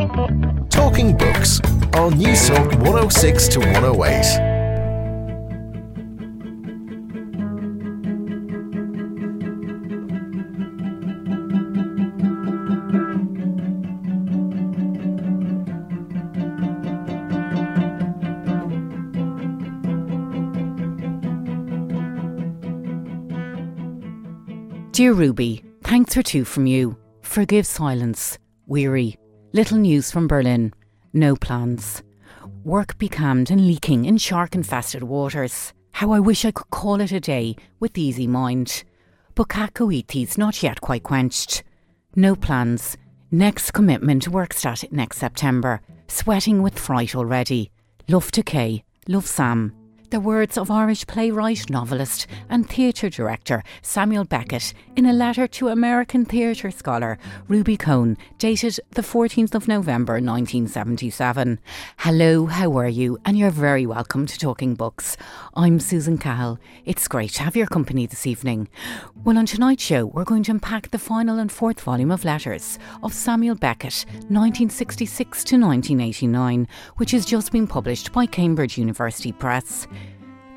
Talking Books on News Talk 106 to 108. Dear Ruby, thanks for two from you. Forgive silence. Weary. Little news from Berlin. No plans. Work becalmed and leaking in shark infested waters. How I wish I could call it a day with easy mind. But Cacoethes not yet quite quenched. No plans. Next commitment works at next September. Sweating with fright already. Love to Kay. Love Sam. The words of Irish playwright, novelist, and theatre director Samuel Beckett in a letter to American theatre scholar Ruby Cohn, dated the 14th of November 1977. Hello, how are you? And you're very welcome to Talking Books. I'm Susan Cahill. It's great to have your company this evening. Well, on tonight's show, we're going to unpack the final and fourth volume of letters of Samuel Beckett, 1966 to 1989, which has just been published by Cambridge University Press.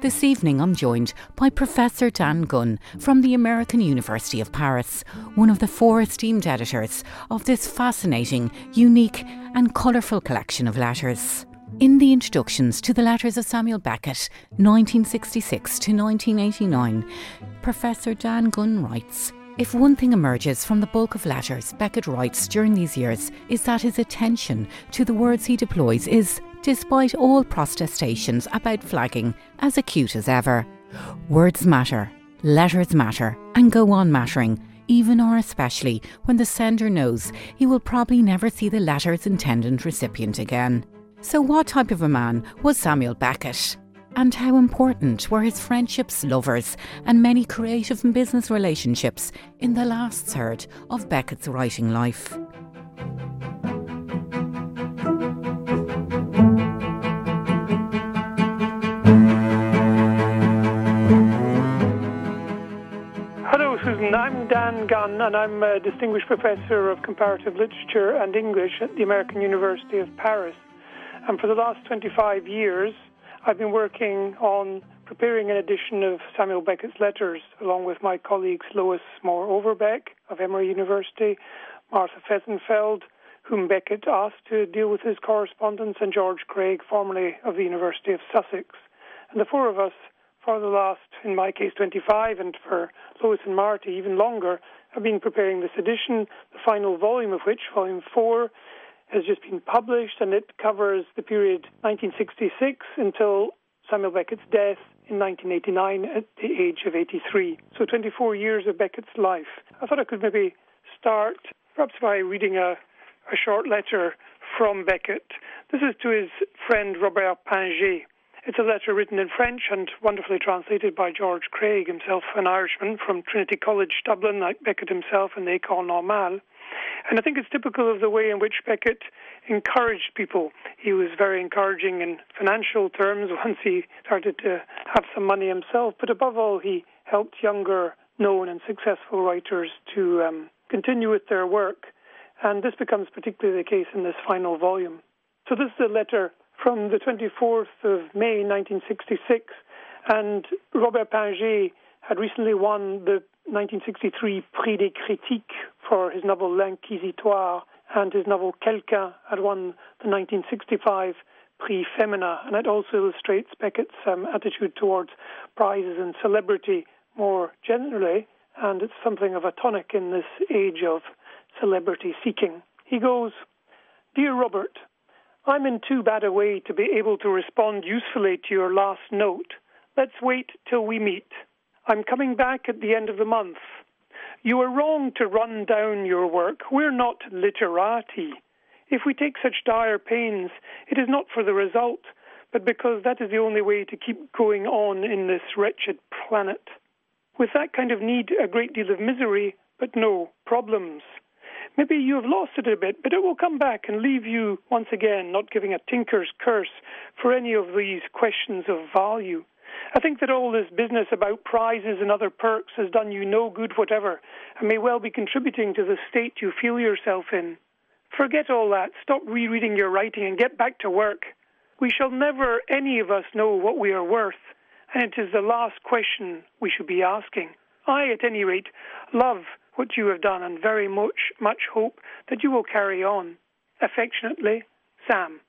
This evening, I'm joined by Professor Dan Gunn from the American University of Paris, one of the four esteemed editors of this fascinating, unique, and colourful collection of letters. In the introductions to the letters of Samuel Beckett, 1966 to 1989, Professor Dan Gunn writes If one thing emerges from the bulk of letters Beckett writes during these years is that his attention to the words he deploys is despite all protestations about flagging, as acute as ever. Words matter, letters matter, and go on mattering, even or especially when the sender knows he will probably never see the letter's intended recipient again. So, what type of a man was Samuel Beckett? And how important were his friendships, lovers, and many creative and business relationships in the last third of Beckett's writing life? I'm Dan Gunn, and I'm a Distinguished Professor of Comparative Literature and English at the American University of Paris. And for the last 25 years, I've been working on preparing an edition of Samuel Beckett's letters, along with my colleagues Lois More Overbeck of Emory University, Martha Fehsenfeld, whom Beckett asked to deal with his correspondence, and George Craig, formerly of the University of Sussex. And the four of us for the last, in my case, 25, and for Lois and Marty, even longer, have been preparing this edition, the final volume of which, volume 4, has just been published, and it covers the period 1966 until Samuel Beckett's death in 1989 at the age of 83. So 24 years of Beckett's life. I thought I could maybe start perhaps by reading a, a short letter from Beckett. This is to his friend Robert Pinget. It's a letter written in French and wonderfully translated by George Craig, himself an Irishman from Trinity College, Dublin, like Beckett himself in the École Normale. And I think it's typical of the way in which Beckett encouraged people. He was very encouraging in financial terms once he started to have some money himself, but above all, he helped younger, known, and successful writers to um, continue with their work. And this becomes particularly the case in this final volume. So, this is a letter from the 24th of May 1966, and Robert Pinget had recently won the 1963 Prix des Critiques for his novel L'Inquisitoire, and his novel Quelqu'un had won the 1965 Prix Femina, and it also illustrates Beckett's um, attitude towards prizes and celebrity more generally, and it's something of a tonic in this age of celebrity seeking. He goes, Dear Robert, I'm in too bad a way to be able to respond usefully to your last note. Let's wait till we meet. I'm coming back at the end of the month. You are wrong to run down your work. We're not literati. If we take such dire pains, it is not for the result, but because that is the only way to keep going on in this wretched planet. With that kind of need, a great deal of misery, but no problems. Maybe you have lost it a bit, but it will come back and leave you once again not giving a tinker's curse for any of these questions of value. I think that all this business about prizes and other perks has done you no good whatever and may well be contributing to the state you feel yourself in. Forget all that. Stop rereading your writing and get back to work. We shall never, any of us, know what we are worth, and it is the last question we should be asking. I, at any rate, love what you have done and very much, much hope that you will carry on. Affectionately, Sam.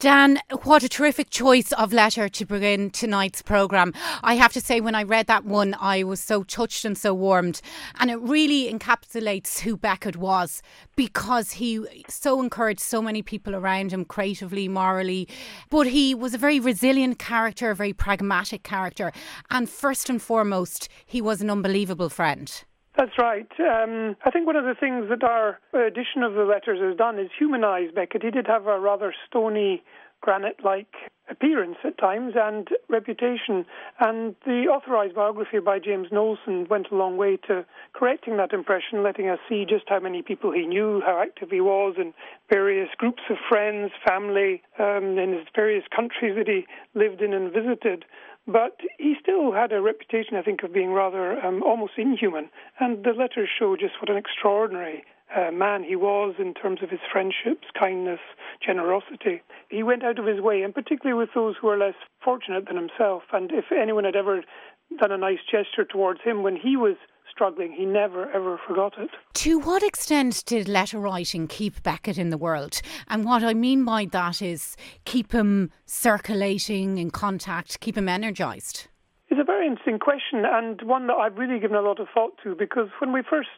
Dan, what a terrific choice of letter to begin tonight's programme. I have to say, when I read that one, I was so touched and so warmed. And it really encapsulates who Beckett was because he so encouraged so many people around him creatively, morally. But he was a very resilient character, a very pragmatic character. And first and foremost, he was an unbelievable friend. That's right. Um, I think one of the things that our edition of the letters has done is humanise Beckett. He did have a rather stony, granite like appearance at times and reputation. And the authorised biography by James Knowlson went a long way to correcting that impression, letting us see just how many people he knew, how active he was in various groups of friends, family, um, in his various countries that he lived in and visited. But he still had a reputation, I think, of being rather um, almost inhuman. And the letters show just what an extraordinary uh, man he was in terms of his friendships, kindness, generosity. He went out of his way, and particularly with those who were less fortunate than himself. And if anyone had ever done a nice gesture towards him when he was struggling. He never, ever forgot it. To what extent did letter writing keep Beckett in the world? And what I mean by that is keep him circulating, in contact, keep him energised? It's a very interesting question and one that I've really given a lot of thought to because when we first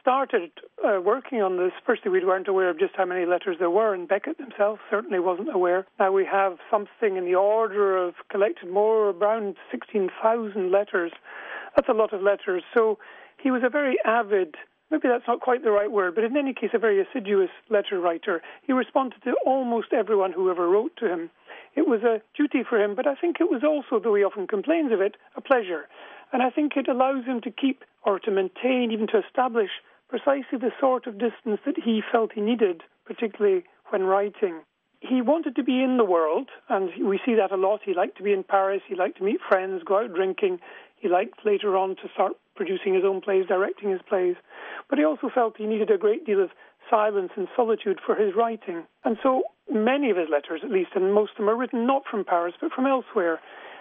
started uh, working on this, firstly, we weren't aware of just how many letters there were, and Beckett himself certainly wasn't aware. Now we have something in the order of collected more around 16,000 letters. That's a lot of letters. So he was a very avid, maybe that's not quite the right word, but in any case, a very assiduous letter writer. He responded to almost everyone who ever wrote to him. It was a duty for him, but I think it was also, though he often complains of it, a pleasure. And I think it allows him to keep or to maintain, even to establish precisely the sort of distance that he felt he needed, particularly when writing. He wanted to be in the world, and we see that a lot. He liked to be in Paris, he liked to meet friends, go out drinking. He liked later on to start producing his own plays, directing his plays. But he also felt he needed a great deal of silence and solitude for his writing. And so many of his letters, at least, and most of them are written not from Paris, but from elsewhere.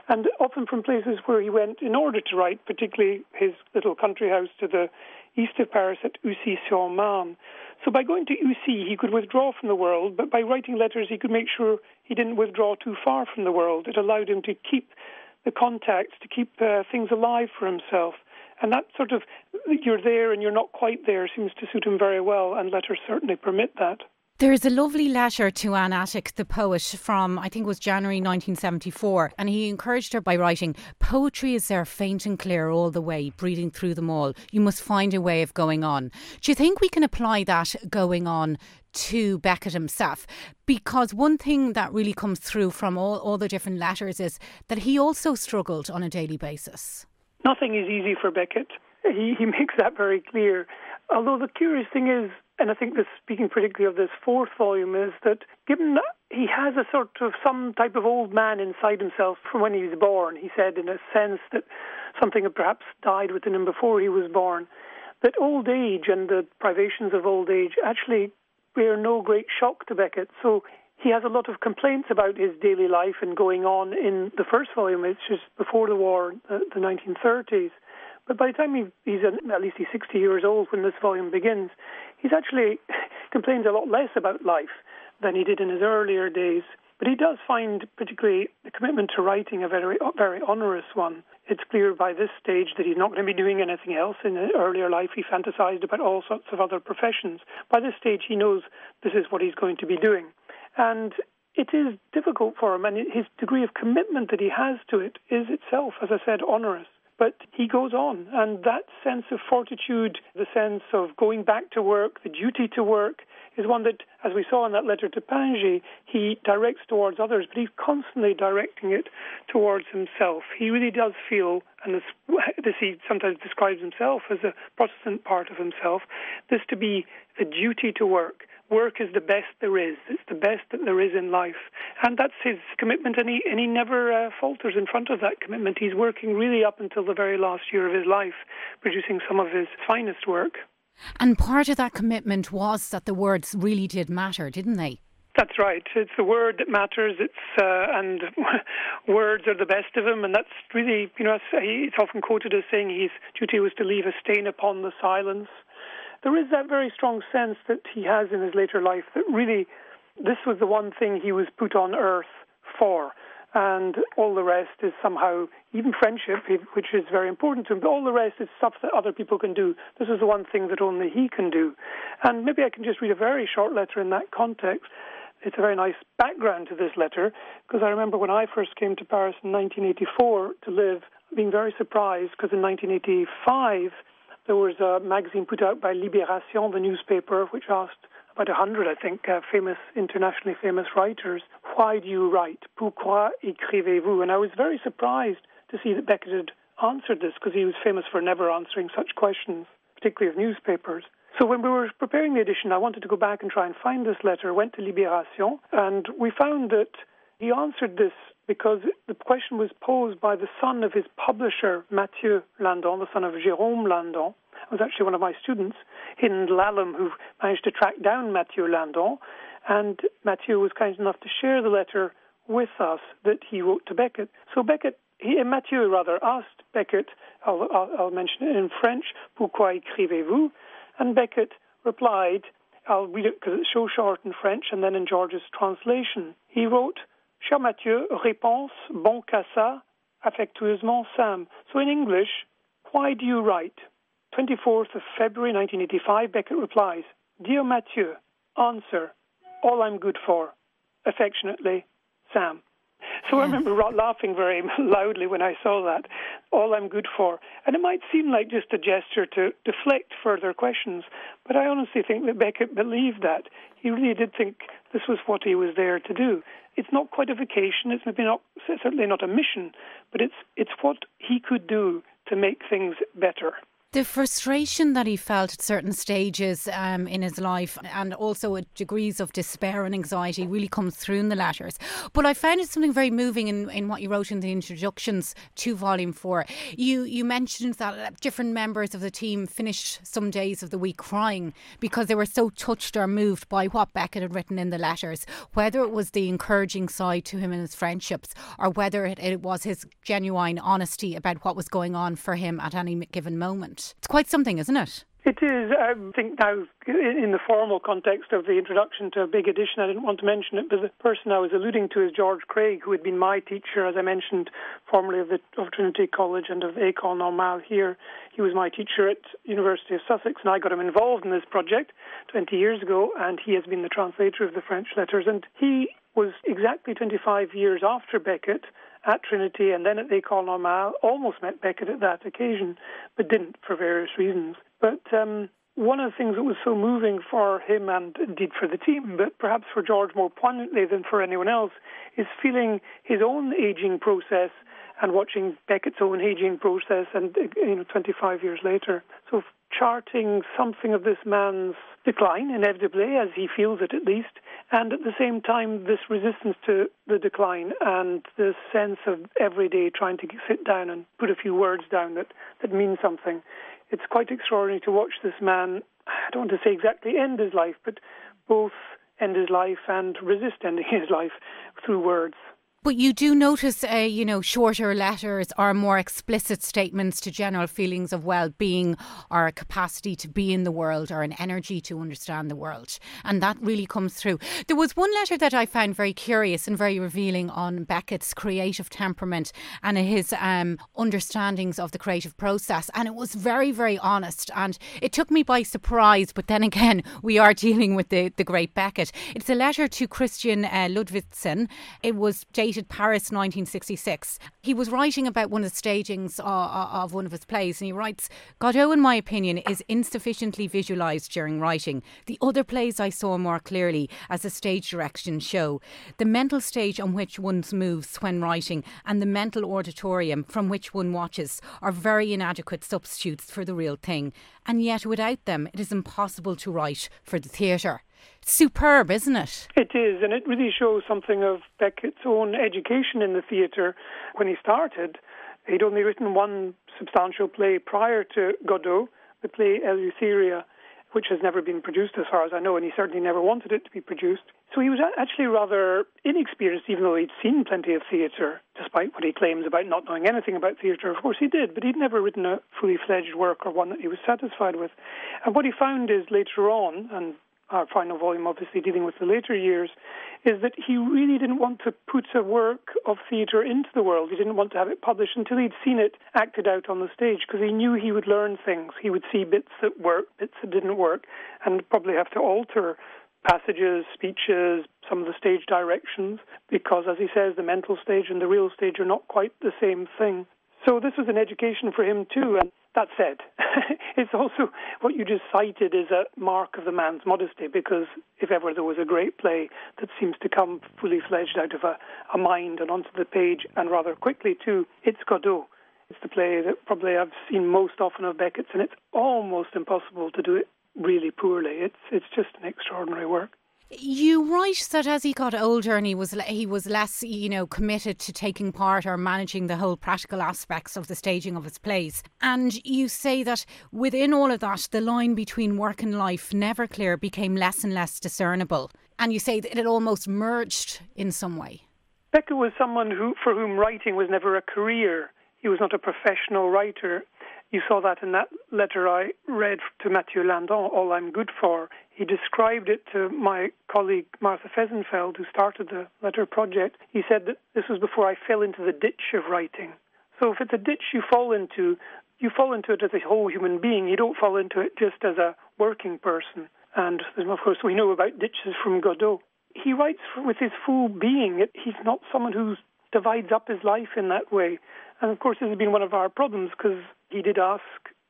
And often from places where he went in order to write, particularly his little country house to the east of Paris at Ussy-sur-Marne. So by going to Ussy, he could withdraw from the world, but by writing letters, he could make sure he didn't withdraw too far from the world. It allowed him to keep the contacts, to keep uh, things alive for himself. And that sort of, you're there and you're not quite there, seems to suit him very well, and letters certainly permit that. There's a lovely letter to Anne Atik, the poet, from I think it was January 1974, and he encouraged her by writing, Poetry is there faint and clear all the way, breathing through them all. You must find a way of going on. Do you think we can apply that going on to Beckett himself? Because one thing that really comes through from all, all the different letters is that he also struggled on a daily basis. Nothing is easy for Beckett. He, he makes that very clear. Although the curious thing is, and I think this, speaking particularly of this fourth volume, is that given that he has a sort of some type of old man inside himself from when he was born, he said in a sense that something had perhaps died within him before he was born, that old age and the privations of old age actually were no great shock to Beckett. So he has a lot of complaints about his daily life and going on in the first volume, which is before the war, the, the 1930s. But by the time he, he's at least he's 60 years old when this volume begins, he's actually complains a lot less about life than he did in his earlier days. But he does find, particularly, the commitment to writing a very, very onerous one. It's clear by this stage that he's not going to be doing anything else. In an earlier life, he fantasized about all sorts of other professions. By this stage, he knows this is what he's going to be doing. And it is difficult for him, and his degree of commitment that he has to it is itself, as I said, onerous. But he goes on, and that sense of fortitude, the sense of going back to work, the duty to work, is one that, as we saw in that letter to Pinget, he directs towards others, but he's constantly directing it towards himself. He really does feel, and this, this he sometimes describes himself as a Protestant part of himself, this to be the duty to work work is the best there is. It's the best that there is in life. And that's his commitment, and he, and he never uh, falters in front of that commitment. He's working really up until the very last year of his life, producing some of his finest work. And part of that commitment was that the words really did matter, didn't they? That's right. It's the word that matters. It's uh, and words are the best of them, and that's really you know it's often quoted as saying his duty was to leave a stain upon the silence. There is that very strong sense that he has in his later life that really this was the one thing he was put on earth for and all the rest is somehow, even friendship, which is very important to him, but all the rest is stuff that other people can do. This is the one thing that only he can do. And maybe I can just read a very short letter in that context. It's a very nice background to this letter, because I remember when I first came to Paris in 1984 to live, being very surprised, because in 1985 there was a magazine put out by Libération, the newspaper, which asked about a hundred, I think, uh, famous, internationally famous writers. Why do you write? Pourquoi écrivez-vous? And I was very surprised to see that Beckett had answered this because he was famous for never answering such questions, particularly of newspapers. So when we were preparing the edition, I wanted to go back and try and find this letter. Went to Libération, and we found that he answered this because the question was posed by the son of his publisher, Mathieu Lindon, the son of Jérôme Lindon, was actually one of my students, Hind Lallam, who managed to track down Mathieu Lindon. And Mathieu was kind enough to share the letter with us that he wrote to Beckett. So Beckett, he, Mathieu rather, asked Beckett, I'll, I'll, I'll mention it in French, pourquoi écrivez-vous? And Beckett replied, I'll read it because it's so short in French and then in George's translation. He wrote, Cher Mathieu, réponse bon cassa, affectueusement Sam. So in English, why do you write? 24th of February 1985, Beckett replies, Dear Mathieu, answer, all I'm good for. Affectionately, Sam. So I remember laughing very loudly when I saw that. All I'm good for. And it might seem like just a gesture to deflect further questions, but I honestly think that Beckett believed that. He really did think this was what he was there to do. It's not quite a vacation, it's maybe not certainly not a mission, but it's it's what he could do to make things better. The frustration that he felt at certain stages um, in his life and also degrees of despair and anxiety really comes through in the letters. But I found it something very moving in, in what you wrote in the introductions to Volume 4. You, you mentioned that different members of the team finished some days of the week crying because they were so touched or moved by what Beckett had written in the letters, whether it was the encouraging side to him and his friendships or whether it, it was his genuine honesty about what was going on for him at any given moment. It's quite something, isn't it? It is. I think now, in the formal context of the introduction to a big edition, I didn't want to mention it, but the person I was alluding to is George Craig, who had been my teacher, as I mentioned, formerly of, the, of Trinity College and of École Normale here. He was my teacher at University of Sussex, and I got him involved in this project 20 years ago, and he has been the translator of the French letters. And he was exactly 25 years after Beckett at Trinity and then at the École Normale. Almost met Beckett at that occasion, but didn't for various reasons. But um, one of the things that was so moving for him and indeed for the team, but perhaps for George more poignantly than for anyone else, is feeling his own aging process and watching Beckett's own aging process and you know 25 years later. So charting something of this man's decline, inevitably, as he feels it at least, and at the same time, this resistance to the decline and this sense of every day trying to sit down and put a few words down that, that mean something. It's quite extraordinary to watch this man, I don't want to say exactly end his life, but both end his life and resist ending his life through words. But you do notice, uh, you know, shorter letters or more explicit statements to general feelings of well-being or a capacity to be in the world or an energy to understand the world, and that really comes through. There was one letter that I found very curious and very revealing on Beckett's creative temperament and his um, understandings of the creative process, and it was very, very honest, and it took me by surprise. But then again, we are dealing with the the great Beckett. It's a letter to Christian uh. It was dated Paris 1966. He was writing about one of the stagings of, of one of his plays, and he writes Godot, in my opinion, is insufficiently visualised during writing. The other plays I saw more clearly as the stage direction show. The mental stage on which one moves when writing and the mental auditorium from which one watches are very inadequate substitutes for the real thing. And yet, without them, it is impossible to write for the theatre superb, isn't it? It is, and it really shows something of Beckett's own education in the theatre. When he started, he'd only written one substantial play prior to Godot, the play Eleutheria. which has never been produced as far as I know, and he certainly never wanted it to be produced. So he was actually rather inexperienced, even though he'd seen plenty of theatre, despite what he claims about not knowing anything about theatre. Of course, he did, but he'd never written a fully fledged work or one that he was satisfied with. And what he found is later on, and our final volume, obviously dealing with the later years, is that he really didn't want to put a work of theatre into the world. He didn't want to have it published until he'd seen it acted out on the stage because he knew he would learn things. He would see bits that worked, bits that didn't work, and probably have to alter passages, speeches, some of the stage directions, because, as he says, the mental stage and the real stage are not quite the same thing. So this was an education for him too. And that said, it's also what you just cited is a mark of the man's modesty because if ever there was a great play that seems to come fully fledged out of a, a mind and onto the page and rather quickly too, it's Godot. It's the play that probably I've seen most often of Beckett's, and it's almost impossible to do it really poorly. It's it's just an extraordinary work. You write that as he got older and he was he was less, you know, committed to taking part or managing the whole practical aspects of the staging of his plays. And you say that within all of that, the line between work and life, never clear, became less and less discernible. And you say that it almost merged in some way. Beckett was someone who, for whom writing was never a career. He was not a professional writer. You saw that in that letter I read to Mathieu Lindon, All I'm Good For. He described it to my colleague Martha Fehsenfeld, who started the letter project. He said that this was before I fell into the ditch of writing. So if it's a ditch you fall into, you fall into it as a whole human being. You don't fall into it just as a working person. And of course, we know about ditches from Godot. He writes with his full being. He's not someone who divides up his life in that way. And of course, this has been one of our problems because he did ask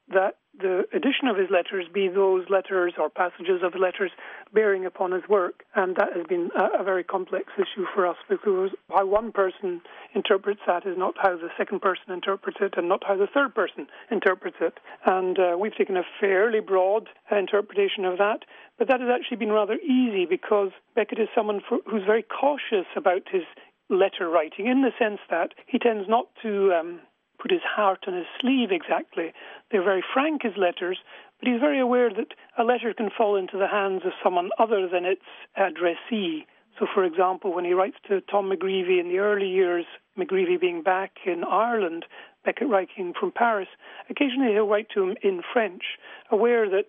that the addition of his letters be those letters or passages of letters bearing upon his work. And that has been a, a, very complex issue for us because how one person interprets that is not how the second person interprets it and not how the third person interprets it. And uh, we've taken a fairly broad interpretation of that. But that has actually been rather easy because Beckett is someone for, who's very cautious about his letter writing in the sense that he tends not to um, put his heart on his sleeve exactly. They're very frank, his letters, but he's very aware that a letter can fall into the hands of someone other than its addressee. So, for example, when he writes to Tom MacGreevy in the early years, MacGreevy being back in Ireland, Beckett writing from Paris, occasionally he'll write to him in French, aware that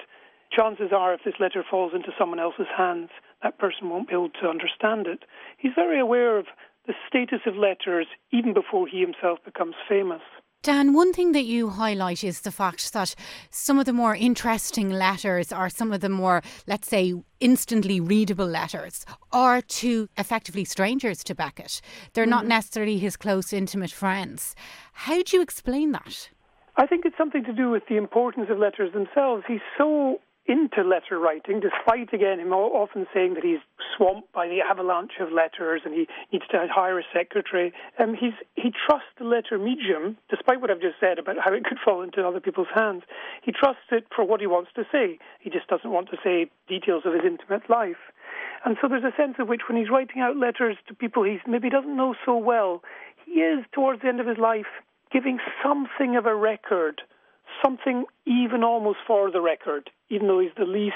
chances are if this letter falls into someone else's hands, that person won't be able to understand it. He's very aware of the status of letters even before he himself becomes famous. Dan, one thing that you highlight is the fact that some of the more interesting letters are some of the more, let's say, instantly readable letters are to effectively strangers to Beckett. They're mm-hmm. not necessarily his close, intimate friends. How do you explain that? I think it's something to do with the importance of letters themselves. He's so into letter writing, despite again him often saying that he's swamped by the avalanche of letters and he needs to hire a secretary. Um, he's he trusts the letter medium, despite what I've just said about how it could fall into other people's hands. He trusts it for what he wants to say. He just doesn't want to say details of his intimate life. And so there's a sense of which, when he's writing out letters to people he maybe doesn't know so well, he is towards the end of his life giving something of a record something even almost for the record, even though he's the least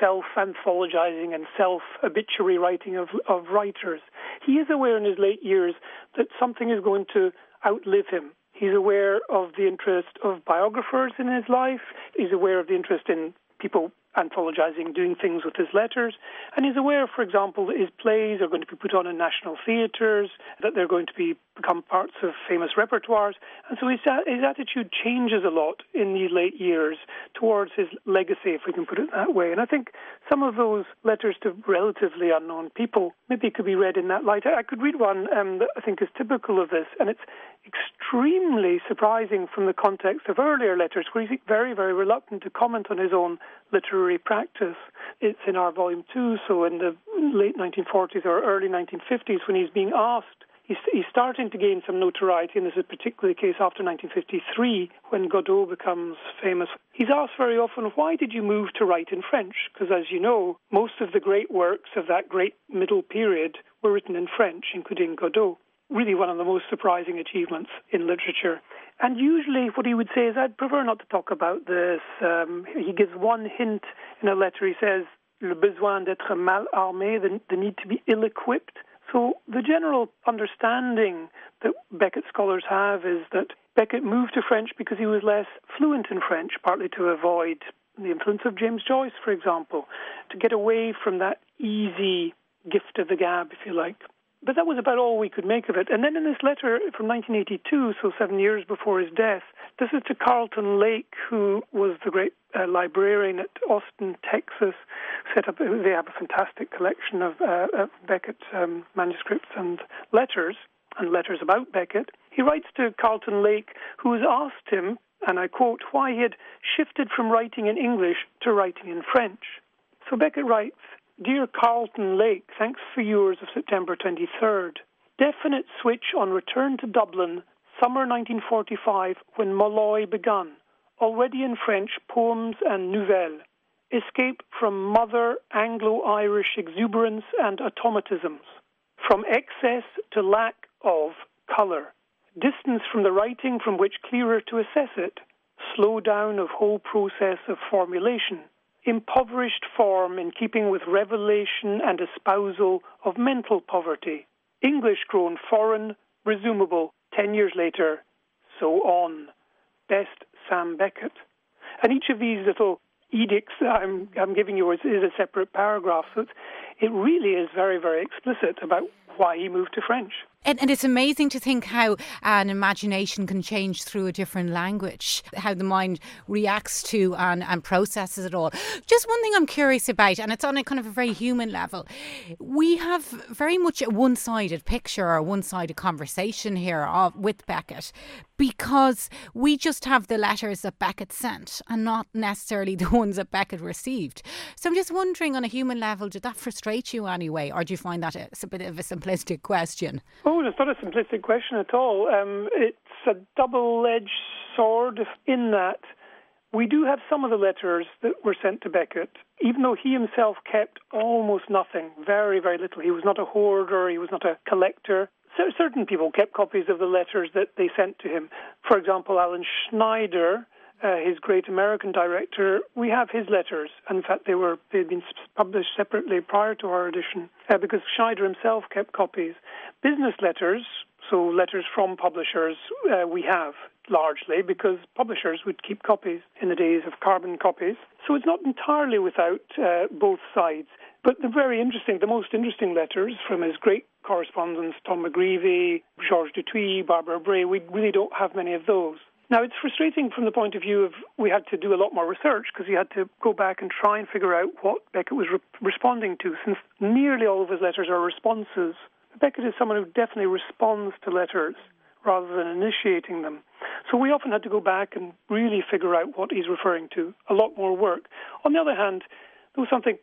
self anthologizing and self obituary writing of, of writers. He is aware in his late years that something is going to outlive him. He's aware of the interest of biographers in his life. He's aware of the interest in people anthologizing, doing things with his letters. And he's aware, for example, that his plays are going to be put on in national theatres, that they're going to be become parts of famous repertoires. And so his, his attitude changes a lot in these late years towards his legacy, if we can put it that way. And I think some of those letters to relatively unknown people maybe could be read in that light. I could read one um, that I think is typical of this, and it's extremely surprising from the context of earlier letters, where he's very, very reluctant to comment on his own literary practice. It's in our volume two, so in the late 1940s or early 1950s, when he's being asked he's, starting to gain some notoriety, and this is particularly the case after 1953 when Godot becomes famous. He's asked very often, why did you move to write in French? Because as you know, most of the great works of that great middle period were written in French, including Godot. Really one of the most surprising achievements in literature. And usually, what he would say is, I'd prefer not to talk about this. Um, he gives one hint in a letter. He says, le besoin d'être mal armé, the, the need to be ill equipped. So, the general understanding that Beckett scholars have is that Beckett moved to French because he was less fluent in French, partly to avoid the influence of James Joyce, for example, to get away from that easy gift of the gab, if you like. But that was about all we could make of it. And then in this letter from 1982, so seven years before his death, this is to Carlton Lake, who was the great uh, librarian at Austin, Texas. Set up, they have a fantastic collection of, uh, of Beckett um, manuscripts and letters, and letters about Beckett. He writes to Carlton Lake, who has asked him, and I quote, why he had shifted from writing in English to writing in French. So Beckett writes, Dear Carlton Lake, thanks for yours of September 23rd. Definite switch on return to Dublin, summer 1945, when Molloy begun. Already in French, poems and nouvelles. Escape from mother Anglo Irish exuberance and automatisms. From excess to lack of colour. Distance from the writing from which clearer to assess it. Slow down of whole process of formulation impoverished form in keeping with revelation and espousal of mental poverty, English grown foreign, resumable, ten years later, so on. Best Sam Beckett. And each of these little edicts I'm, I'm giving you is, is a separate paragraph. So it really is very, very explicit about why he moved to French. And, and, it's amazing to think how an imagination can change through a different language, how the mind reacts to and, and processes it all. Just one thing I'm curious about, and it's on a kind of a very human level. We have very much a one sided picture or one sided conversation here of, with Beckett because we just have the letters that Beckett sent and not necessarily the ones that Beckett received. So I'm just wondering on a human level, did that frustrate you anyway, or do you find that it's a bit of a simplistic question? Oh, it's not a simplistic question at all. Um, it's a double edged sword in that we do have some of the letters that were sent to Beckett, even though he himself kept almost nothing, very, very little. He was not a hoarder, he was not a collector. Certain people kept copies of the letters that they sent to him. For example, Alan Schneider, uh, his great American director, we have his letters. In fact, they were they had been published separately prior to our edition uh, because Schneider himself kept copies. Business letters, so letters from publishers, uh, we have largely because publishers would keep copies in the days of carbon copies. So it's not entirely without uh, both sides. But the very interesting, the most interesting letters from his great correspondents, Tom MacGreevy, Georges Duthuit, Barbara Bray, we really don't have many of those. Now, it's frustrating from the point of view of we had to do a lot more research because we had to go back and try and figure out what Beckett was re- responding to, since nearly all of his letters are responses. Beckett is someone who definitely responds to letters rather than initiating them. So we often had to go back and really figure out what he's referring to. A lot more work. On the other hand, there was something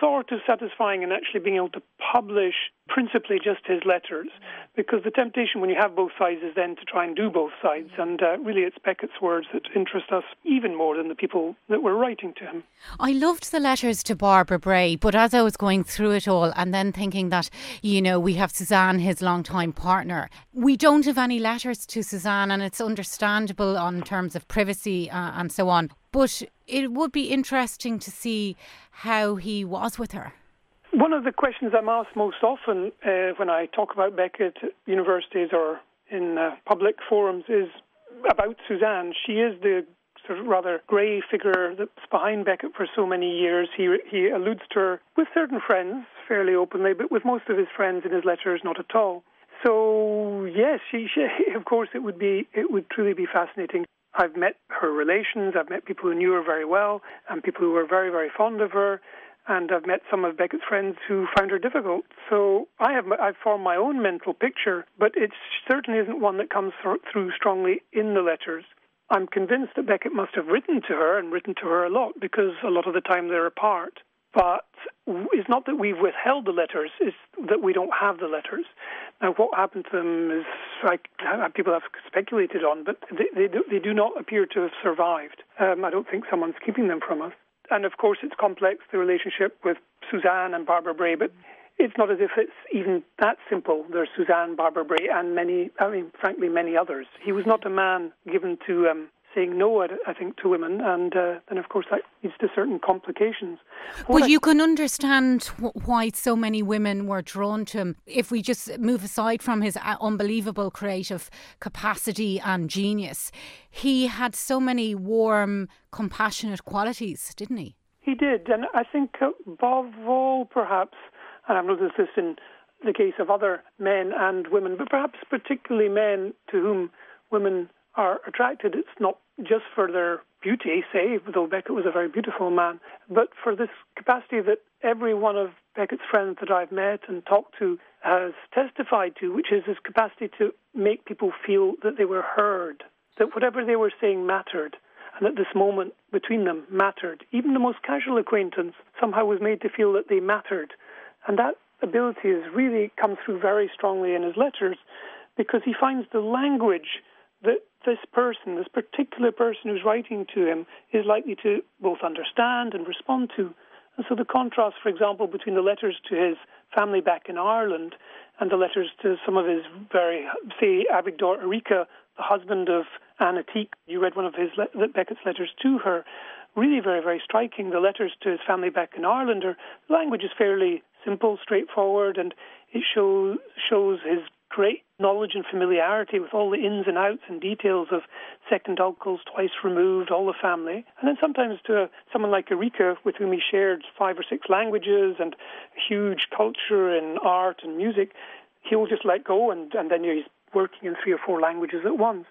sort of satisfying in actually being able to publish principally just his letters, because the temptation when you have both sides is then to try and do both sides. And uh, really, it's Beckett's words that interest us even more than the people that were writing to him. I loved the letters to Barbara Bray, but as I was going through it all and then thinking that, you know, we have Suzanne, his longtime partner, we don't have any letters to Suzanne, and it's understandable on terms of privacy uh, and so on. But it would be interesting to see how he was with her. One of the questions I'm asked most often uh, when I talk about Beckett at universities or in uh, public forums is about Suzanne. She is the sort of rather grey figure that's behind Beckett for so many years. He he alludes to her with certain friends fairly openly, but with most of his friends in his letters, not at all. So yes, she, she of course it would be it would truly be fascinating. I've met her relations. I've met people who knew her very well, and people who were very very fond of her and I've met some of Beckett's friends who found her difficult. So I have I've formed my own mental picture, but it certainly isn't one that comes through strongly in the letters. I'm convinced that Beckett must have written to her and written to her a lot because a lot of the time they're apart. But it's not that we've withheld the letters; it's that we don't have the letters. Now, what happened to them is like people have speculated on, but they, they, do, they do not appear to have survived. Um, I don't think someone's keeping them from us and of course it's complex the relationship with Suzanne and Barbara Bray, but it's not as if it's even that simple. There's Suzanne, Barbara Bray, and many, I mean, frankly, many others. He was not a man given to um, saying no, I think, to women, and uh, then of course that leads to certain complications. What but I, you can understand why so many women were drawn to him. If we just move aside from his uh, unbelievable creative capacity and genius, he had so many warm, compassionate qualities, didn't he? He did, and I think above all, perhaps, and I've noticed this in the case of other men and women, but perhaps particularly men to whom women are attracted. It's not just for their beauty, say, though Beckett was a very beautiful man, but for this capacity that every one of Beckett's friends that I've met and talked to has testified to, which is his capacity to make people feel that they were heard, that whatever they were saying mattered, and that this moment between them mattered. Even the most casual acquaintance somehow was made to feel that they mattered. And that ability has really come through very strongly in his letters because he finds the language that this person, this particular person who's writing to him, is likely to both understand and respond to. And so the contrast, for example, between the letters to his family back in Ireland and the letters to some of his very, say, Avigdor Arikha, the husband of Anne Atik, you read one of his Beckett's letters to her, really very, very striking. The letters to his family back in Ireland are, the language is fairly simple, straightforward, and it show, shows his great knowledge and familiarity with all the ins and outs and details of second uncles, twice removed, all the family. And then sometimes to someone like Arikha, with whom he shared five or six languages and huge culture in art and music, he'll just let go and, and then he's working in three or four languages at once.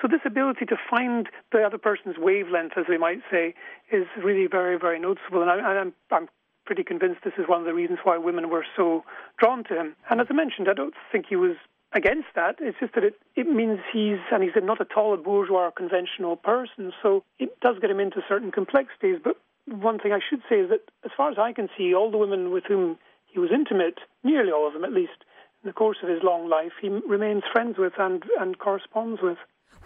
So this ability to find the other person's wavelength, as they might say, is really very, very noticeable. And I, I'm, I'm pretty convinced this is one of the reasons why women were so drawn to him. And as I mentioned, I don't think he was against that. It's just that it, it means he's, and he's not at all a bourgeois conventional person, so it does get him into certain complexities. But one thing I should say is that, as far as I can see, all the women with whom he was intimate, nearly all of them at least, in the course of his long life, he remains friends with and, and corresponds with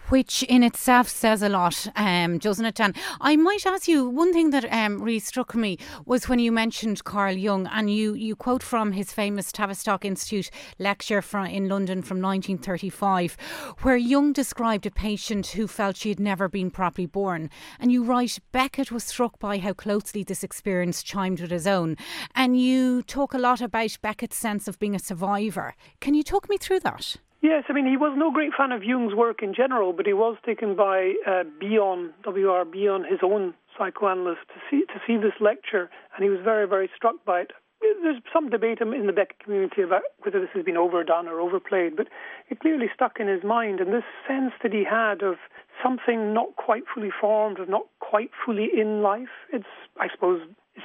which in itself says a lot, um, doesn't it, Dan? I might ask you one thing that um, really struck me was when you mentioned Carl Jung, and you, you quote from his famous Tavistock Institute lecture from, in London from 1935, where Jung described a patient who felt she had never been properly born. And you write, Beckett was struck by how closely this experience chimed with his own. And you talk a lot about Beckett's sense of being a survivor. Can you talk me through that? Yes, I mean, he was no great fan of Jung's work in general, but he was taken by uh, Bion, W.R. Bion, his own psychoanalyst, to see, to see this lecture, and he was very, very struck by it. There's some debate in the Beckett community about whether this has been overdone or overplayed, but it clearly stuck in his mind, and this sense that he had of something not quite fully formed, of not quite fully in life. It's, I suppose,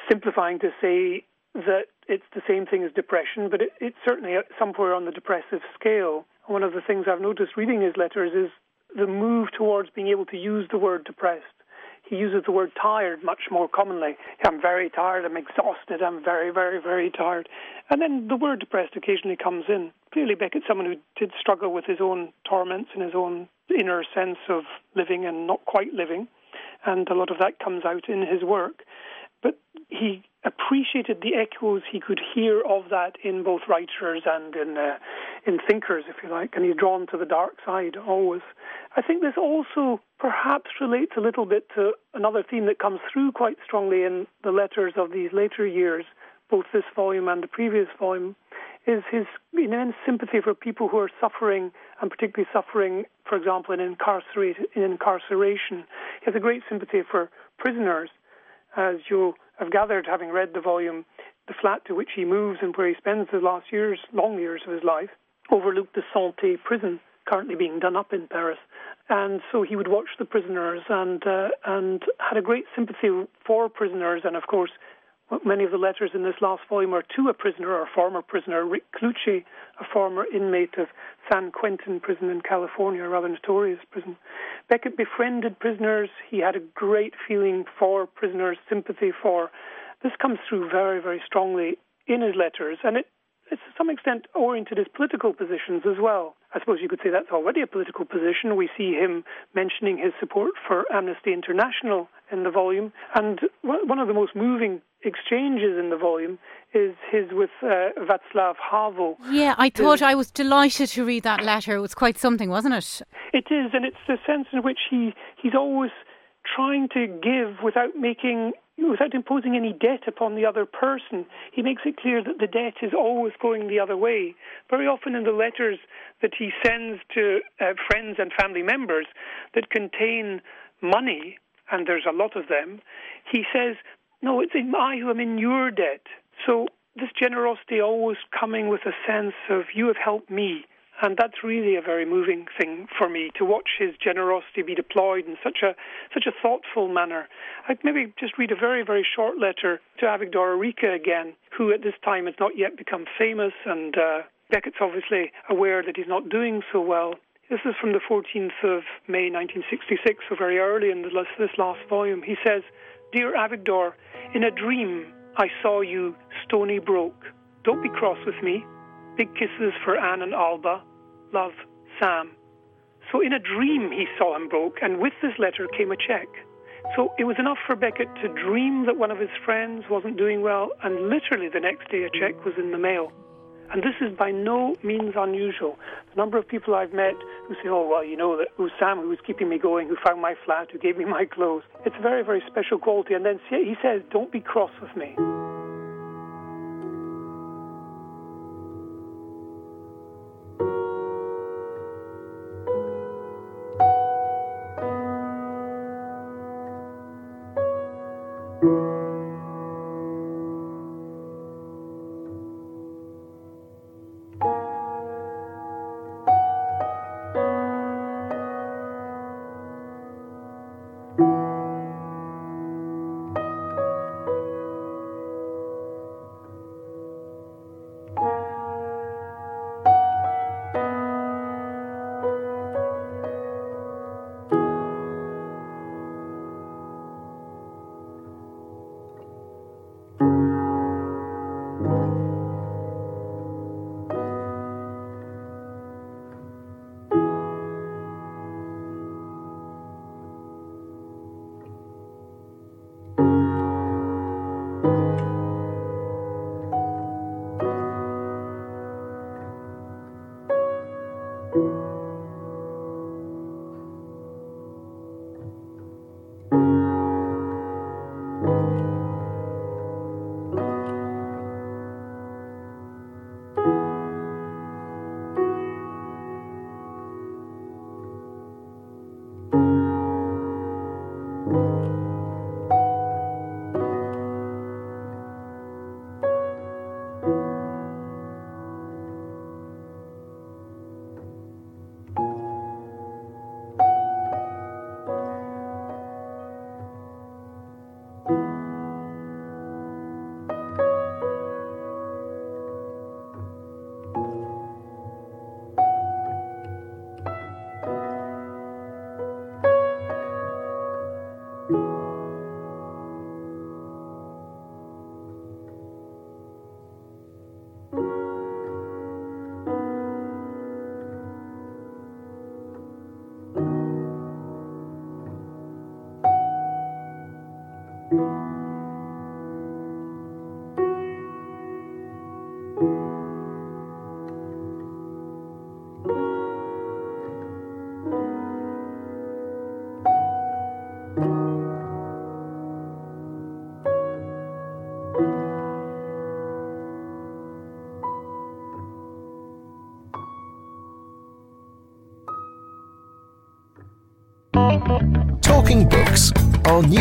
simplifying to say that it's the same thing as depression, but it, it's certainly somewhere on the depressive scale. One of the things I've noticed reading his letters is the move towards being able to use the word depressed. He uses the word tired much more commonly. I'm very tired, I'm exhausted, I'm very, very, very tired. And then the word depressed occasionally comes in. Clearly, Beckett's someone who did struggle with his own torments and his own inner sense of living and not quite living. And a lot of that comes out in his work. But he appreciated the echoes he could hear of that in both writers and in uh, in thinkers, if you like, and he's drawn to the dark side always. I think this also perhaps relates a little bit to another theme that comes through quite strongly in the letters of these later years, both this volume and the previous volume, is his immense sympathy for people who are suffering, and particularly suffering, for example, in, in incarceration. He has a great sympathy for prisoners as you have gathered, having read the volume, the flat to which he moves and where he spends the last years, long years of his life, overlooked the Santé prison currently being done up in Paris. And so he would watch the prisoners and uh, and had a great sympathy for prisoners. And of course, many of the letters in this last volume are to a prisoner or former prisoner, Rick Cluchey, a former inmate of San Quentin prison in California, a rather notorious prison. Beckett befriended prisoners. He had a great feeling for prisoners, sympathy for. This comes through very, very strongly in his letters, and it to some extent oriented his political positions as well. I suppose you could say that's already a political position. We see him mentioning his support for Amnesty International in the volume. And one of the most moving exchanges in the volume is his with uh, Václav Havel. Yeah, I thought I was delighted to read that letter. It was quite something, wasn't it? It is, and it's the sense in which he, he's always trying to give without making without imposing any debt upon the other person. He makes it clear that the debt is always going the other way. Very often in the letters that he sends to uh, friends and family members that contain money, and there's a lot of them, he says, No, it's I who am in your debt. So this generosity always coming with a sense of, You have helped me. And that's really a very moving thing for me to watch his generosity be deployed in such a such a thoughtful manner. I'd maybe just read a very very short letter to Avigdor Arikha again, who at this time has not yet become famous, and uh, Beckett's obviously aware that he's not doing so well. This is from the 14th of May 1966, so very early in this last volume. He says, "Dear Avigdor, in a dream I saw you stony broke. Don't be cross with me." Big kisses for Anne and Alba. Love, Sam. So in a dream he saw him broke, and with this letter came a check. So it was enough for Beckett to dream that one of his friends wasn't doing well, and literally the next day a check was in the mail. And this is by no means unusual. The number of people I've met who say, oh, well, you know, that was Sam who was keeping me going, who found my flat, who gave me my clothes. It's a very, very special quality. And then he says, don't be cross with me.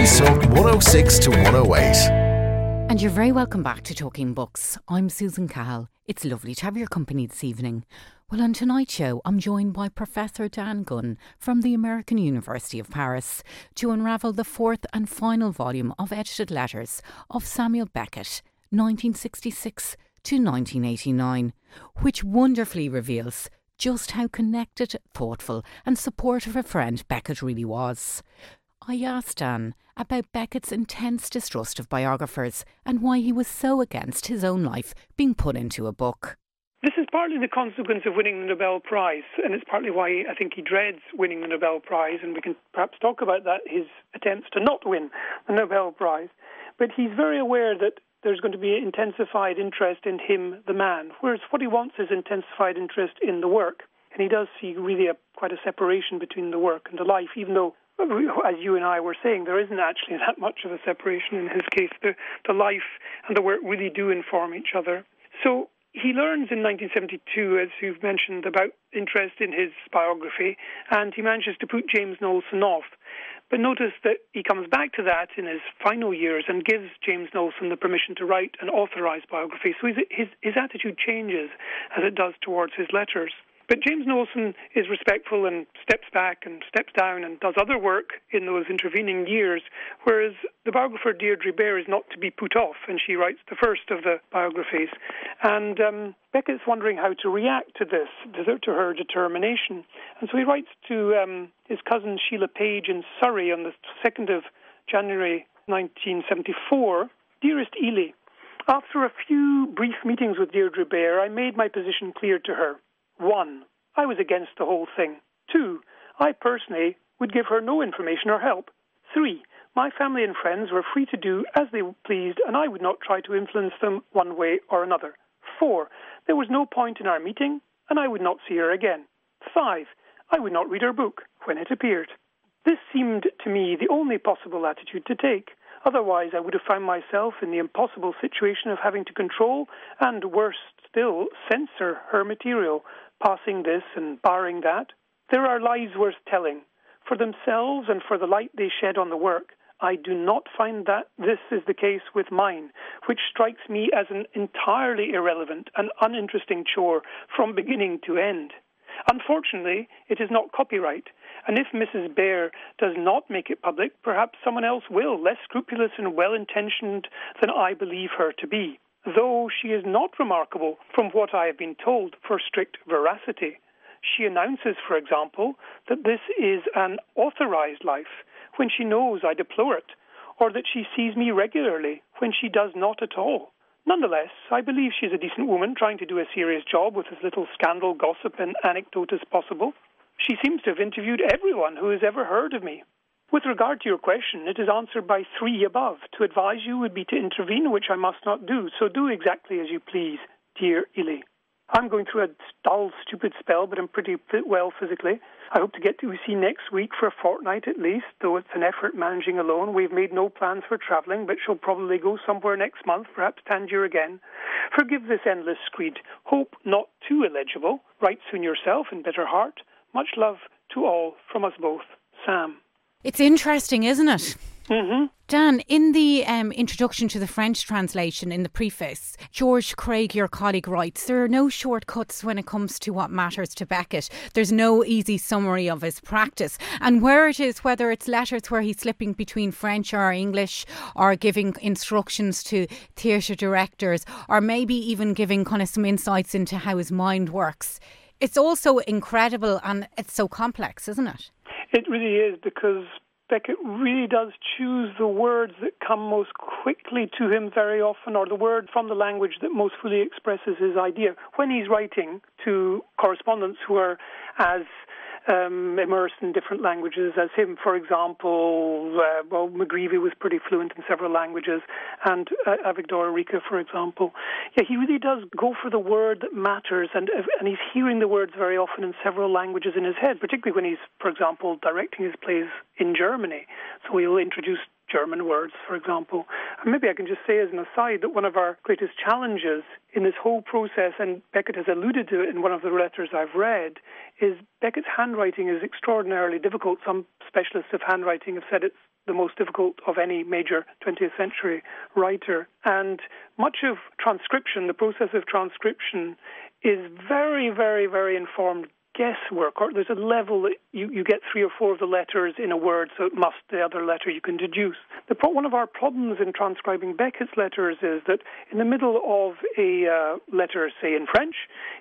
On Newstalk 106 to 108. And you're very welcome back to Talking Books. I'm Susan Cahill. It's lovely to have your company this evening. Well, on tonight's show, I'm joined by Professor Dan Gunn from the American University of Paris to unravel the fourth and final volume of edited letters of Samuel Beckett, 1966 to 1989, which wonderfully reveals just how connected, thoughtful, and supportive a friend Beckett really was. I asked Dan about Beckett's intense distrust of biographers and why he was so against his own life being put into a book. This is partly the consequence of winning the Nobel Prize, and it's partly why I think he dreads winning the Nobel Prize, and we can perhaps talk about that, his attempts to not win the Nobel Prize. But he's very aware that there's going to be intensified interest in him, the man, whereas what he wants is intensified interest in the work. And he does see really a, quite a separation between the work and the life, even though, as you and I were saying, there isn't actually that much of a separation in his case. The, the life and the work really do inform each other. So he learns in 1972, as you've mentioned, about interest in his biography, and he manages to put James Knowlson off. But notice that he comes back to that in his final years and gives James Knowlson the permission to write an authorised biography. So his, his, his attitude changes as it does towards his letters. But James Knowlson is respectful and steps back and steps down and does other work in those intervening years, whereas the biographer Deirdre Bair is not to be put off, and she writes the first of the biographies. And um, Beckett's wondering how to react to this, to her determination. And so he writes to um, his cousin Sheila Page in Surrey on the 2nd of January 1974 Dearest Ely, after a few brief meetings with Deirdre Bair, I made my position clear to her. One, I was against the whole thing. Two, I personally would give her no information or help. Three, my family and friends were free to do as they pleased, and I would not try to influence them one way or another. Four, there was no point in our meeting, and I would not see her again. Five, I would not read her book when it appeared. This seemed to me the only possible attitude to take. Otherwise, I would have found myself in the impossible situation of having to control and, worse still, censor her material, passing this and barring that. There are lies worth telling. For themselves and for the light they shed on the work, I do not find that this is the case with mine, which strikes me as an entirely irrelevant and uninteresting chore from beginning to end. Unfortunately, it is not copyright, and if Mrs. Bair does not make it public, perhaps someone else will, less scrupulous and well intentioned than I believe her to be though she is not remarkable, from what I have been told, for strict veracity. She announces, for example, that this is an authorized life when she knows I deplore it, or that she sees me regularly when she does not at all. Nonetheless, I believe she is a decent woman trying to do a serious job with as little scandal, gossip, and anecdote as possible. She seems to have interviewed everyone who has ever heard of me. With regard to your question, it is answered by three above. To advise you would be to intervene, which I must not do, so do exactly as you please, dear Illy. I'm going through a dull, stupid spell, but I'm pretty well physically. I hope to get to Ussy next week for a fortnight at least, though it's an effort managing alone. We've made no plans for travelling, but shall probably go somewhere next month, perhaps Tangier again. Forgive this endless screed. Hope not too illegible. Write soon yourself in bitter heart. Much love to all from us both. Sam. It's interesting, isn't it? Mm-hmm. Dan, in the um, introduction to the French translation, in the preface, George Craig, your colleague, writes there are no shortcuts when it comes to what matters to Beckett. There's no easy summary of his practice. And where it is, whether it's letters where he's slipping between French or English, or giving instructions to theatre directors, or maybe even giving kind of some insights into how his mind works, it's also incredible and it's so complex, isn't it? It really is because Beckett really does choose the words that come most quickly to him very often, or the word from the language that most fully expresses his idea. When he's writing to correspondents who are as um, immersed in different languages as him. For example, uh, well, MacGreevy was pretty fluent in several languages, and uh, Avigdor Arikha, for example. Yeah, he really does go for the word that matters, and uh, and he's hearing the words very often in several languages in his head, particularly when he's, for example, directing his plays in Germany. So he'll introduce German words, for example. And maybe I can just say as an aside that one of our greatest challenges in this whole process, and Beckett has alluded to it in one of the letters I've read, is Beckett's handwriting is extraordinarily difficult. Some specialists of handwriting have said it's the most difficult of any major 20th century writer. And much of transcription, the process of transcription, is very, very, very informed guesswork, or there's a level that you, you get three or four of the letters in a word, so it must the other letter you can deduce. The, pro- one of our problems in transcribing Beckett's letters is that in the middle of a uh, letter, say in French,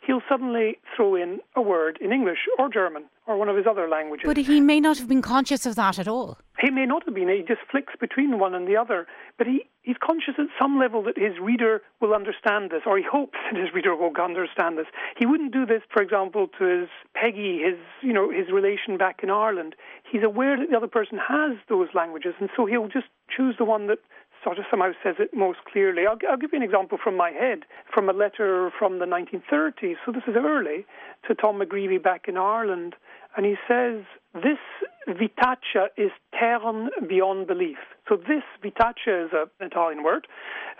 he'll suddenly throw in a word in English or German, or one of his other languages. But he may not have been conscious of that at all. He may not have been. He just flicks between one and the other. But he, he's conscious at some level that his reader will understand this, or he hopes that his reader will understand this. He wouldn't do this, for example, to his Peggy, his you know his relation back in Ireland. He's aware that the other person has those languages, and so he'll just choose the one that sort of somehow says it most clearly. I'll, I'll, give you an example from my head, from a letter from the 1930s. So this is early to Tom MacGreevy back in Ireland, and he says, "This vitaccia is terne beyond belief." So this vitaccia is an Italian word,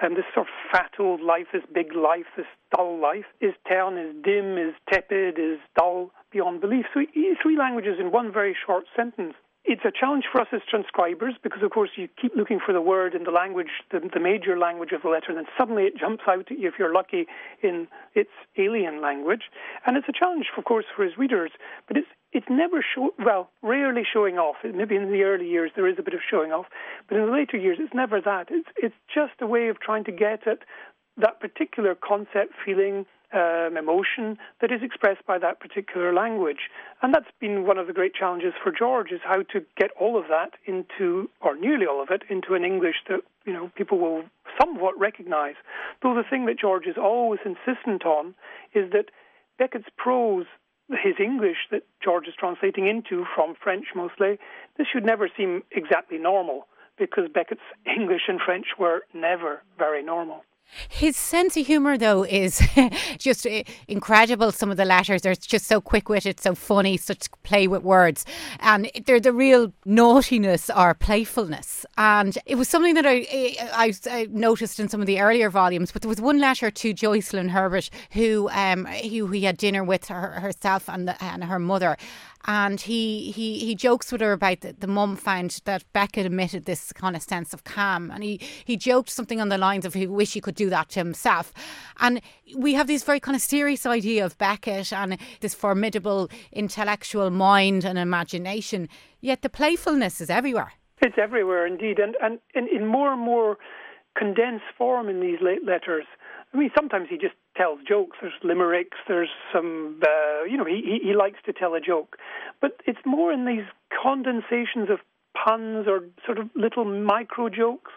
and this sort of fat old life, this big life, this dull life, is terne, is dim, is tepid, is dull beyond belief. So three languages in one very short sentence it's a challenge for us as transcribers because, of course, you keep looking for the word in the language, the, the, major language of the letter, and then suddenly it jumps out at you, if you're lucky, in its alien language. And it's a challenge, of course, for his readers, but it's it's never show well, rarely showing off. Maybe in the early years there is a bit of showing off, but in the later years it's never that. It's it's just a way of trying to get at that particular concept, feeling, um, emotion that is expressed by that particular language. And that's been one of the great challenges for George is how to get all of that into, or nearly all of it, into an English that you know people will somewhat recognise. Though the thing that George is always insistent on is that Beckett's prose his English that George is translating into from French mostly, this should never seem exactly normal because Beckett's English and French were never very normal. His sense of humour, though, is just incredible. Some of the letters are just so quick witted, so funny, such play with words. And they're the real naughtiness or playfulness. And it was something that I, I, I noticed in some of the earlier volumes. But there was one letter to Jocelyn Herbert, who, um, who he had dinner with her, herself and, the, and her mother and he he he jokes with her about the, the mum found that Beckett emitted this kind of sense of calm, and he he joked something on the lines of he wish he could do that to himself, and we have this very kind of serious idea of Beckett and this formidable intellectual mind and imagination, yet the playfulness is everywhere. It's everywhere indeed, and and in, in more and more condensed form in these late letters. I mean, sometimes he just tells jokes. There's limericks. There's some, uh, you know, he, he likes to tell a joke, but it's more in these condensations of puns or sort of little micro jokes,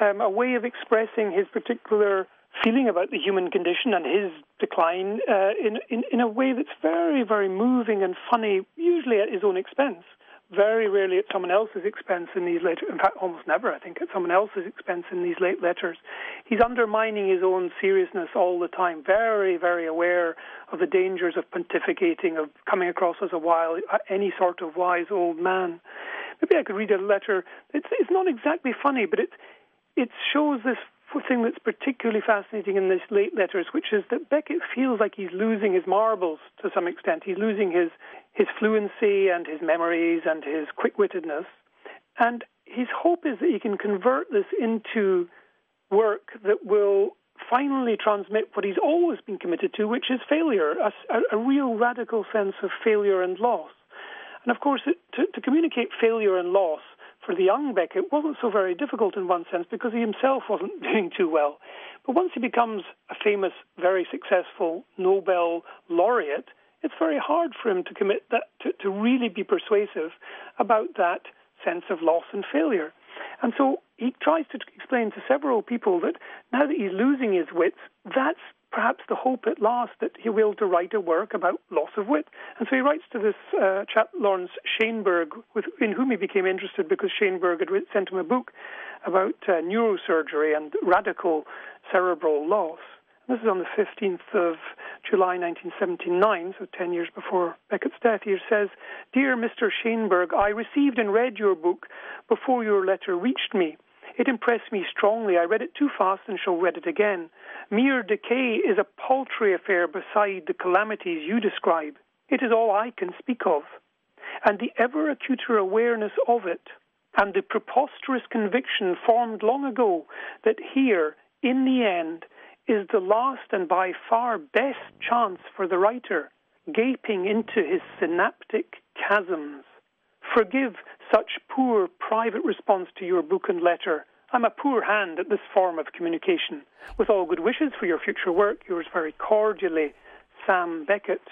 um, a way of expressing his particular feeling about the human condition and his decline uh, in, in in a way that's very very moving and funny, usually at his own expense very rarely at someone else's expense in these letters. In fact, almost never, I think, at someone else's expense in these late letters. He's undermining his own seriousness all the time, very, very aware of the dangers of pontificating, of coming across as a wild, uh, any sort of wise old man. Maybe I could read a letter. It's, it's not exactly funny, but it, it shows this thing that's particularly fascinating in these late letters, which is that Beckett feels like he's losing his marbles to some extent. He's losing his, his fluency and his memories and his quick wittedness. And his hope is that he can convert this into work that will finally transmit what he's always been committed to, which is failure, a, a real radical sense of failure and loss. And of course, it, to, to communicate failure and loss for the young Beckett wasn't so very difficult in one sense because he himself wasn't doing too well. But once he becomes a famous, very successful Nobel laureate, it's very hard for him to commit that to, to really be persuasive about that sense of loss and failure. And so he tries to explain to several people that now that he's losing his wits, that's perhaps the hope at last that he will to write a work about loss of wit. And so he writes to this uh, chap, Lawrence Shainberg, with, in whom he became interested because Shainberg had sent him a book about uh, neurosurgery and radical cerebral loss. This is on the 15th of July 1979, so 10 years before Beckett's death. He says, Dear Mr. Shainberg, I received and read your book before your letter reached me. It impressed me strongly. I read it too fast and shall read it again. Mere decay is a paltry affair beside the calamities you describe. It is all I can speak of. And the ever acuter awareness of it, and the preposterous conviction formed long ago that here, in the end, is the last and by far best chance for the writer, gaping into his synaptic chasms. Forgive such poor private response to your book and letter. I'm a poor hand at this form of communication. With all good wishes for your future work, yours very cordially, Sam Beckett.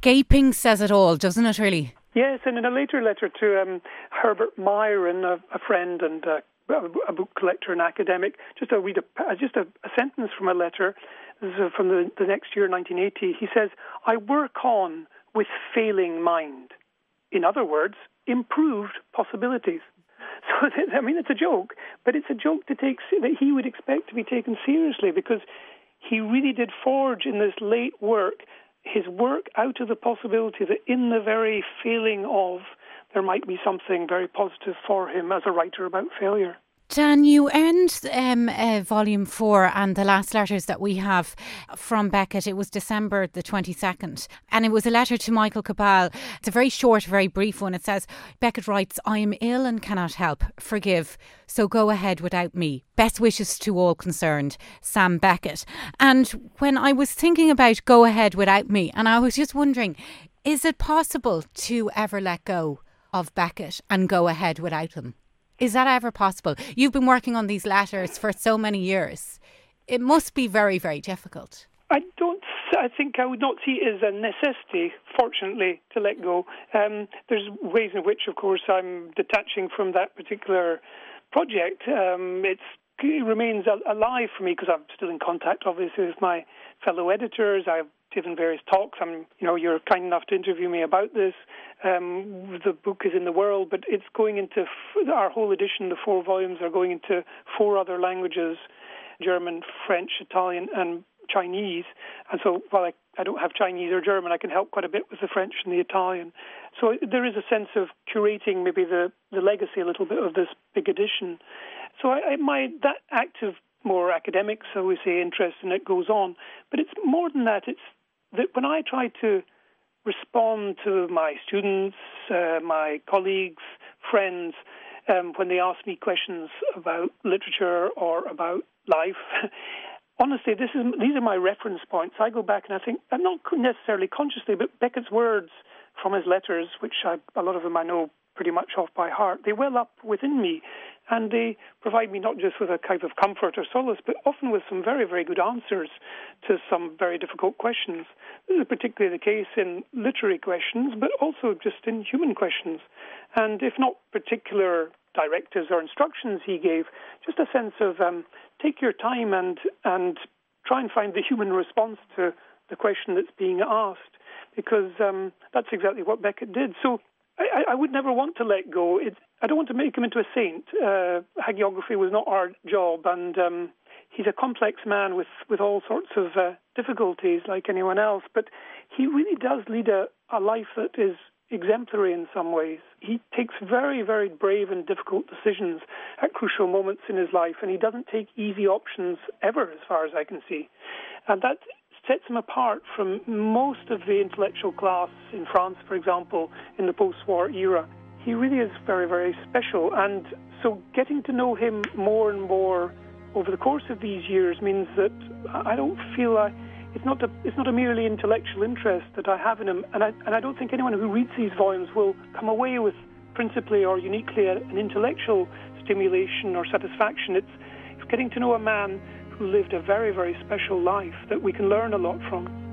Gaping says it all, doesn't it, really? Yes, and in a later letter to um, Herbert Myron, a, a friend and uh, a book collector and academic, just a read a, just a, a sentence from a letter from the, the next year, 1980. He says, "I work on with failing mind. In other words, improved possibilities." So I mean, it's a joke, but it's a joke to take that he would expect to be taken seriously because he really did forge in this late work his work out of the possibility that in the very feeling of there might be something very positive for him as a writer about failure. Dan, you end um, uh, volume four and the last letters that we have from Beckett. It was December the 22nd, and it was a letter to Michael Cabal. It's a very short, very brief one. It says Beckett writes, I am ill and cannot help. Forgive. So go ahead without me. Best wishes to all concerned. Sam Beckett. And when I was thinking about go ahead without me, and I was just wondering, is it possible to ever let go of Beckett and go ahead without him? Is that ever possible? You've been working on these letters for so many years. It must be very, very difficult. I don't. I think I would not see it as a necessity, fortunately, to let go. Um, there's ways in which, of course, I'm detaching from that particular project. Um, it remains alive for me because I'm still in contact, obviously, with my fellow editors. I've given various talks. I'm, you know, you're kind enough to interview me about this. Um, the book is in the world, but it's going into f- our whole edition. The four volumes are going into four other languages: German, French, Italian, and Chinese. And so, while I, I don't have Chinese or German, I can help quite a bit with the French and the Italian. So there is a sense of curating maybe the, the legacy a little bit of this big edition. So I, I, my that active more academic, so we say, interest, and it goes on. But it's more than that. It's that when I try to respond to my students, uh, my colleagues, friends, um, when they ask me questions about literature or about life, honestly, is these are my reference points. I go back and I think, I'm not necessarily consciously, but Beckett's words from his letters, which I, a lot of them I know pretty much off by heart, they well up within me and they provide me not just with a kind of comfort or solace, but often with some very, very good answers to some very difficult questions. This is particularly the case in literary questions, but also just in human questions. And if not particular directives or instructions he gave, just a sense of um, take your time and and try and find the human response to the question that's being asked, because um, that's exactly what Beckett did. So I, I, would never want to let go. It's, I don't want to make him into a saint. Uh, hagiography was not our job, and um, he's a complex man with, with all sorts of uh, difficulties, like anyone else. But he really does lead a, a life that is exemplary in some ways. He takes very, very brave and difficult decisions at crucial moments in his life, and he doesn't take easy options ever, as far as I can see. And that sets him apart from most of the intellectual class in France, for example, in the post war era. He really is very, very special. And so getting to know him more and more over the course of these years means that I don't feel I, it's not a, it's not a merely intellectual interest that I have in him, and I, and I don't think anyone who reads these volumes will come away with principally or uniquely an intellectual stimulation or satisfaction. It's, it's getting to know a man who lived a very, very special life that we can learn a lot from.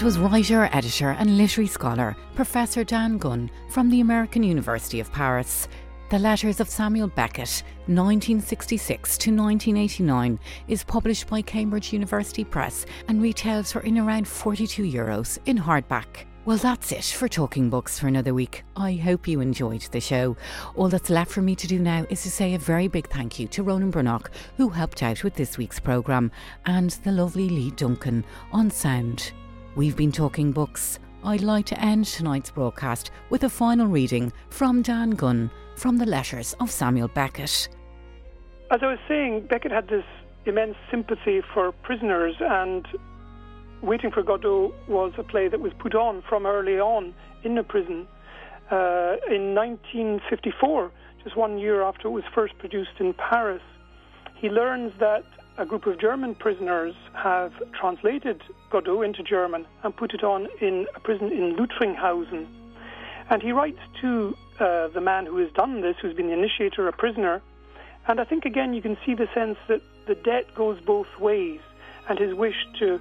That was writer, editor, and literary scholar Professor Dan Gunn from the American University of Paris. The Letters of Samuel Beckett, 1966 to 1989, is published by Cambridge University Press and retails for in around 42 euros in hardback. Well, that's it for Talking Books for another week. I hope you enjoyed the show. All that's left for me to do now is to say a very big thank you to Ronan Brannock, who helped out with this week's programme, and the lovely Lee Duncan on sound. We've been talking books. I'd like to end tonight's broadcast with a final reading from Dan Gunn from the letters of Samuel Beckett. As I was saying, Beckett had this immense sympathy for prisoners, and Waiting for Godot was a play that was put on from early on in the prison uh, in 1954, just one year after it was first produced in Paris. He learns that a group of German prisoners have translated Godot into German and put it on in a prison in Lüttringhausen. And he writes to uh, the man who has done this, who's been the initiator, a prisoner. And I think, again, you can see the sense that the debt goes both ways and his wish to,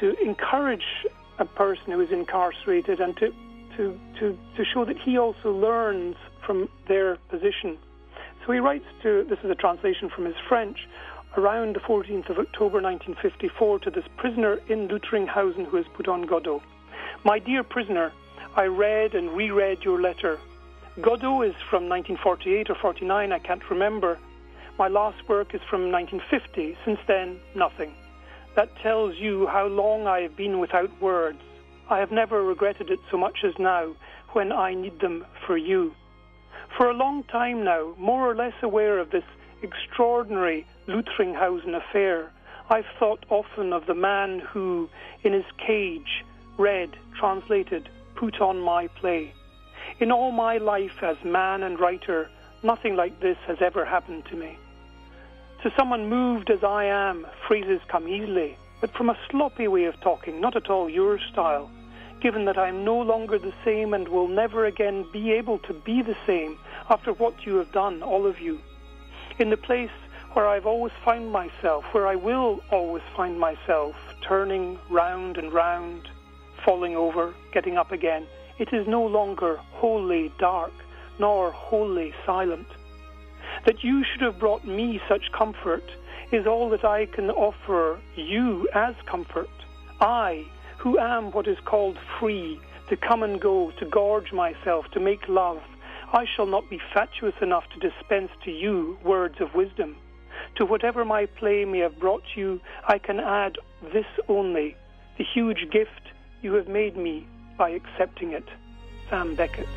to encourage a person who is incarcerated and to, to, to, to show that he also learns from their position. So he writes to, this is a translation from his French, around the 14th of October 1954 to this prisoner in Lüttringhausen who has put on Godot. My dear prisoner, I read and reread your letter. Godot is from 1948 or 49, I can't remember. My last work is from 1950. Since then, nothing. That tells you how long I have been without words. I have never regretted it so much as now, when I need them for you. For a long time now, more or less aware of this extraordinary Lüttringhausen affair, I've thought often of the man who, in his cage, read, translated, put on my play. In all my life as man and writer, nothing like this has ever happened to me. To someone moved as I am, phrases come easily, but from a sloppy way of talking, not at all your style. Given that I am no longer the same and will never again be able to be the same after what you have done, all of you in the place where I've always found myself, where I will always find myself, turning round and round, falling over, getting up again. It is no longer wholly dark, nor wholly silent. That you should have brought me such comfort is all that I can offer you as comfort. I, who am what is called free, to come and go, to gorge myself, to make love, I shall not be fatuous enough to dispense to you words of wisdom. To whatever my play may have brought you, I can add this only the huge gift you have made me by accepting it. Sam Beckett.